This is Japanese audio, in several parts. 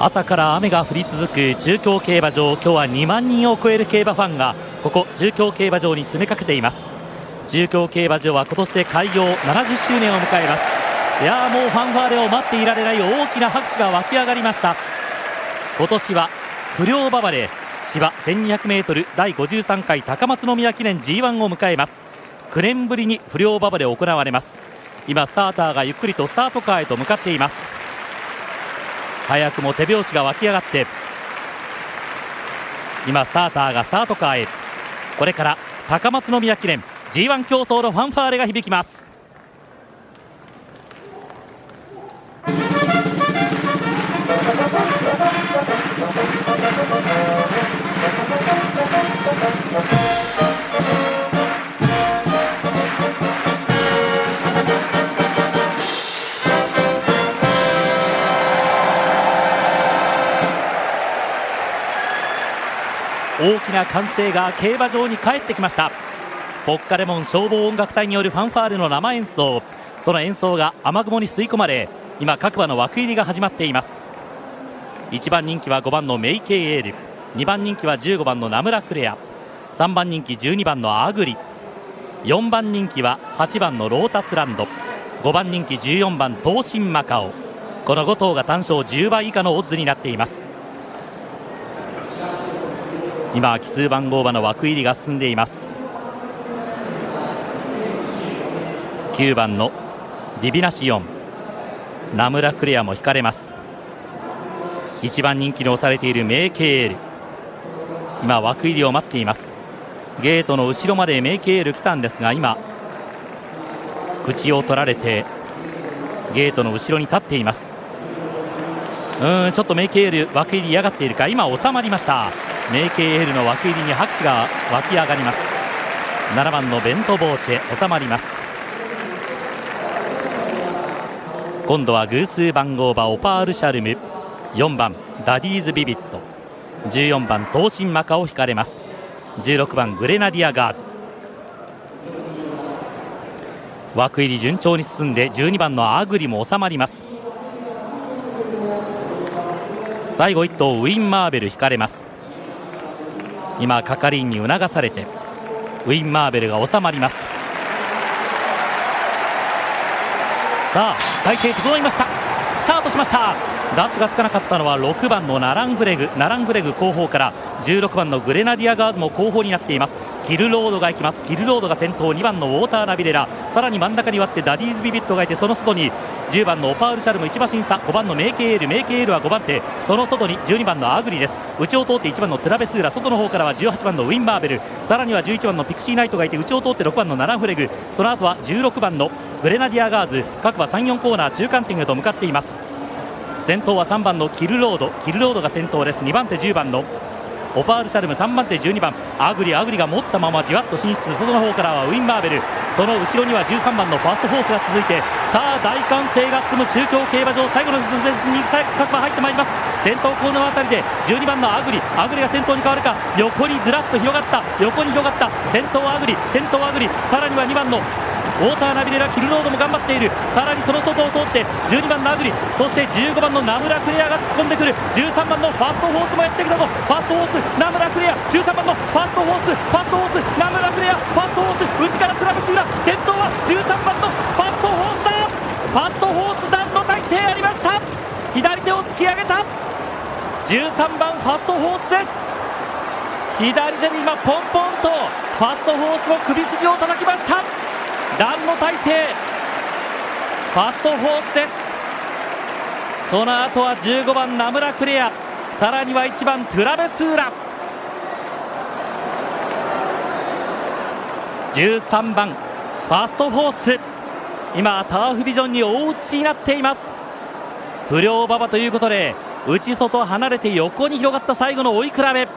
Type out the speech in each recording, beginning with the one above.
朝から雨が降り続く中京競馬場今日は2万人を超える競馬ファンがここ中京競馬場に詰めかけています。中京競馬場は今年で開業70周年を迎えます。いやーもうファンファーレを待っていられない大きな拍手が湧き上がりました。今年は不良馬場で芝 1200m 第53回高松宮記念 G1 を迎えます。9年ぶりに不良馬場で行われます。今スターターがゆっくりとスタートカーへと向かっています。早くも手拍子が湧き上がって今スターターがスタートカーへ。これから高松宮記念 G1 競争のファンファーレが響きます。大きな歓声が競馬場に帰ってきました。ポッカレモン消防音楽隊によるファンファーレの生演奏。その演奏が雨雲に吸い込まれ今各馬の枠入りが始まっています。1番人気は5番のメイケイエール。2番人気は15番のナムラクレア。3番人気12番のアグリ。4番人気は8番のロータスランド。5番人気14番東進マカオ。この5頭が単勝10倍以下のオッズになっています。今奇数番号馬の枠入りが進んでいます。9番のディビナシオン。ナムラクレアも引かれます。1番人気に押されているメイケール。今枠入りを待っています。ゲートの後ろまでメイケール来たんですが今口を取られてゲートの後ろに立っています。うんちょっとメイケール枠入り嫌がっているか。今収まりました。メイケールの枠入りに拍手が湧き上がります。7番のベントボーチェ収まります。今度は偶数番号馬オパールシャルム。4番ダディーズビビット。14番東進マカを引かれます。16番グレナディアガーズ。枠入り順調に進んで12番のアグリも収まります。最後1頭ウィン・マーベル引かれます。今係員に促されてウィン・マーベルが収まります。さあ体勢整いました。スタートしました。ダッシュがつかなかったのは6番のナラングレグ。ナラングレグ後方から16番のグレナディアガーズも後方になっています。キルロードが行きます。キルロードが先頭2番のウォーターナビレラ。さらに真ん中に割ってダディーズビビットがいてその外に10番のオパールシャルム1馬身差。5番のメイケイエール。メイケイエールは5番手。その外に12番のアグリです。内を通って1番のトゥラヴェスーラ。外の方からは18番のウインマーベル。さらには11番のピクシーナイトがいて内を通って6番のナランフレグ。その後は16番のグレナディアガーズ。各馬3、4コーナー中間点へと向かっています。先頭は3番のキルロード。キルロードが先頭です。2番手10番のオパールシャルム3番手12番。アグリアグリが持ったままじわっと進出外の方からはウインマーベル。その後ろには13番のファストフォースが続いて。さあ大歓声が積む中京競馬場最後の直線に各馬入ってまいります。先頭コーナーあたりで12番のアグリ。アグリが先頭に変わるか。横にずらっと広がった。横に広がった。先頭アグリ先頭アグリ。さらには2番のウォーターナビレラキルロードも頑張っている。さらにその外を通って12番のアグリそして15番のナムラクレアが突っ込んでくる。13番のファーストフォースもやってきたぞ。ファーストフォースナムラクレア。13番のファーストフォースファーストフォースナムラクレア。ファーストフォース内からトラベス裏。先頭は13番のファストフォースだ。ファストフォース団野大成やりました。左手を突き上げた。13番ファストフォースです。左手に今ポンポンとファストフォースの首筋を叩きました。団野大成ファストフォースです。その後は15番ナムラクレア。さらには1番トゥラヴェスーラ。13番ファストフォース。今ターフビジョンに大打ちになっています。不良馬場ということで内外離れて横に広がった最後の追い比べ。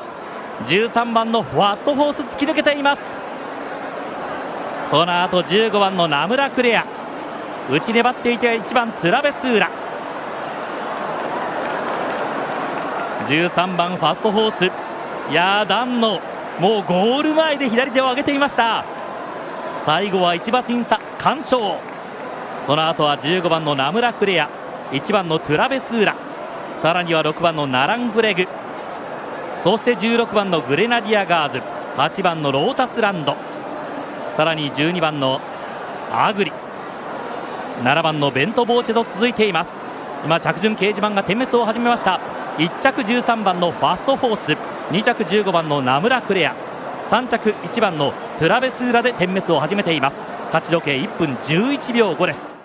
13番のファーストフォース突き抜けています。その後15番のナムラクレア。内粘っていて1番トゥラベスーラ13番ファストフォース。いやーダンのもうゴール前で左手を上げていました。最後は1馬審査完勝。その後は15番のナムラクレア。1番のトゥラベスーラさらには6番のナラングレグ。そして16番のグレナディアガーズ。8番のロータスランド。さらに12番のアグリ。7番のベントボーチェと続いています。今着順掲示板が点滅を始めました。1着13番のファストフォース。2着15番のナムラクレア。3着1番のトゥラベスーラで点滅を始めています。勝ち時計1分11秒5です。